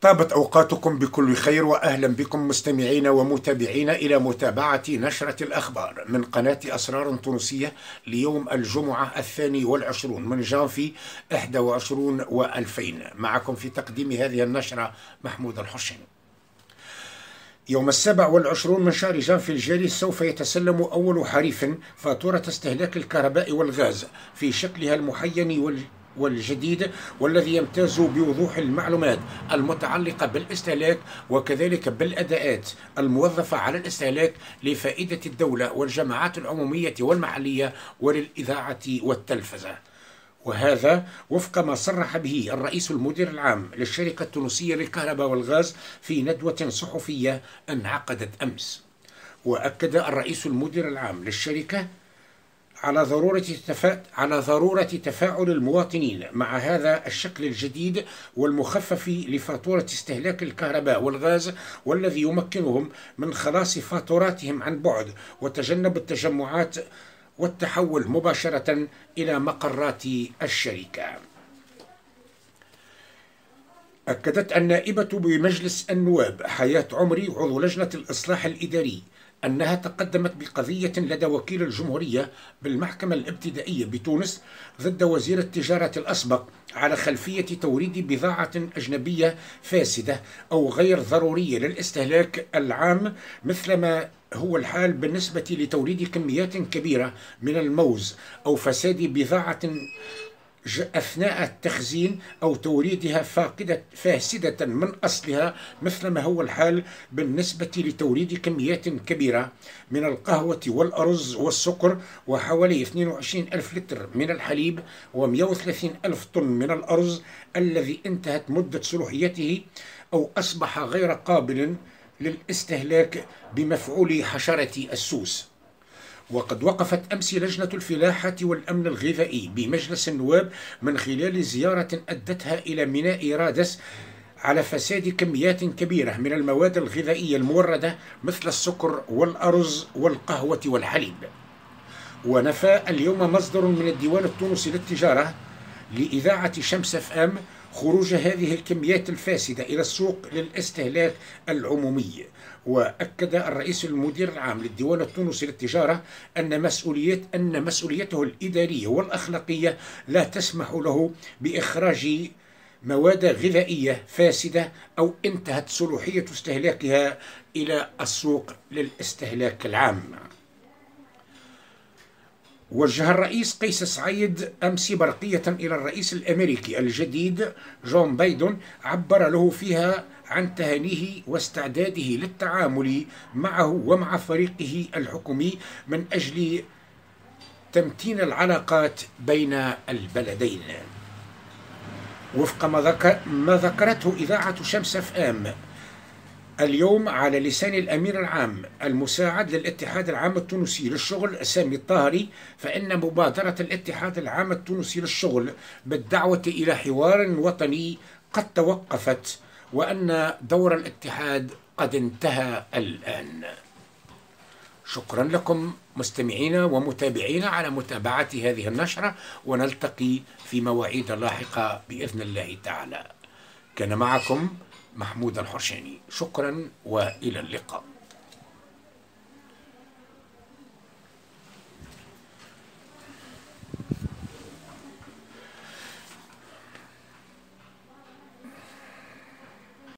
طابت أوقاتكم بكل خير وأهلا بكم مستمعين ومتابعين إلى متابعة نشرة الأخبار من قناة أسرار تونسية ليوم الجمعة الثاني والعشرون من جانفي 21 و2000 معكم في تقديم هذه النشرة محمود الحسين يوم السابع والعشرون من شهر جانفي الجاري سوف يتسلم أول حريف فاتورة استهلاك الكهرباء والغاز في شكلها المحين وال والجديد والذي يمتاز بوضوح المعلومات المتعلقة بالاستهلاك وكذلك بالأداءات الموظفة على الاستهلاك لفائدة الدولة والجماعات العمومية والمحلية وللإذاعة والتلفزة. وهذا وفق ما صرح به الرئيس المدير العام للشركة التونسية للكهرباء والغاز في ندوة صحفية انعقدت أمس. وأكد الرئيس المدير العام للشركة على ضرورة تفا... على ضرورة تفاعل المواطنين مع هذا الشكل الجديد والمخفف لفاتورة استهلاك الكهرباء والغاز والذي يمكنهم من خلاص فاتوراتهم عن بعد وتجنب التجمعات والتحول مباشرة إلى مقرات الشركة. أكدت النائبة بمجلس النواب حياة عمري عضو لجنة الإصلاح الإداري أنها تقدمت بقضية لدى وكيل الجمهورية بالمحكمة الابتدائية بتونس ضد وزير التجارة الأسبق على خلفية توريد بضاعة أجنبية فاسدة أو غير ضرورية للاستهلاك العام مثلما هو الحال بالنسبة لتوريد كميات كبيرة من الموز أو فساد بضاعة أثناء التخزين أو توريدها فاقدة فاسدة من أصلها مثل ما هو الحال بالنسبة لتوريد كميات كبيرة من القهوة والأرز والسكر وحوالي 22 ألف لتر من الحليب و130 ألف طن من الأرز الذي انتهت مدة صلاحيته أو أصبح غير قابل للاستهلاك بمفعول حشرة السوس. وقد وقفت أمس لجنة الفلاحة والأمن الغذائي بمجلس النواب من خلال زيارة أدتها إلى ميناء رادس على فساد كميات كبيرة من المواد الغذائية الموردة مثل السكر والأرز والقهوة والحليب. ونفى اليوم مصدر من الديوان التونسي للتجارة لإذاعة شمس أف أم خروج هذه الكميات الفاسدة إلى السوق للاستهلاك العمومي وأكد الرئيس المدير العام للديوان التونسي للتجارة أن مسؤولية أن مسؤوليته الإدارية والأخلاقية لا تسمح له بإخراج مواد غذائية فاسدة أو انتهت صلاحيه استهلاكها إلى السوق للاستهلاك العام. وجه الرئيس قيس سعيد أمس برقية إلى الرئيس الأمريكي الجديد جون بايدن عبر له فيها عن تهانيه واستعداده للتعامل معه ومع فريقه الحكومي من أجل تمتين العلاقات بين البلدين. وفق ما, ذكر ما ذكرته إذاعة شمس أف أم اليوم على لسان الأمير العام المساعد للاتحاد العام التونسي للشغل سامي الطاهري فإن مبادرة الاتحاد العام التونسي للشغل بالدعوة إلى حوار وطني قد توقفت وأن دور الاتحاد قد انتهى الآن. شكرا لكم مستمعينا ومتابعينا على متابعة هذه النشرة ونلتقي في مواعيد لاحقة بإذن الله تعالى. كان معكم محمود الحرشاني. شكرا وإلى اللقاء.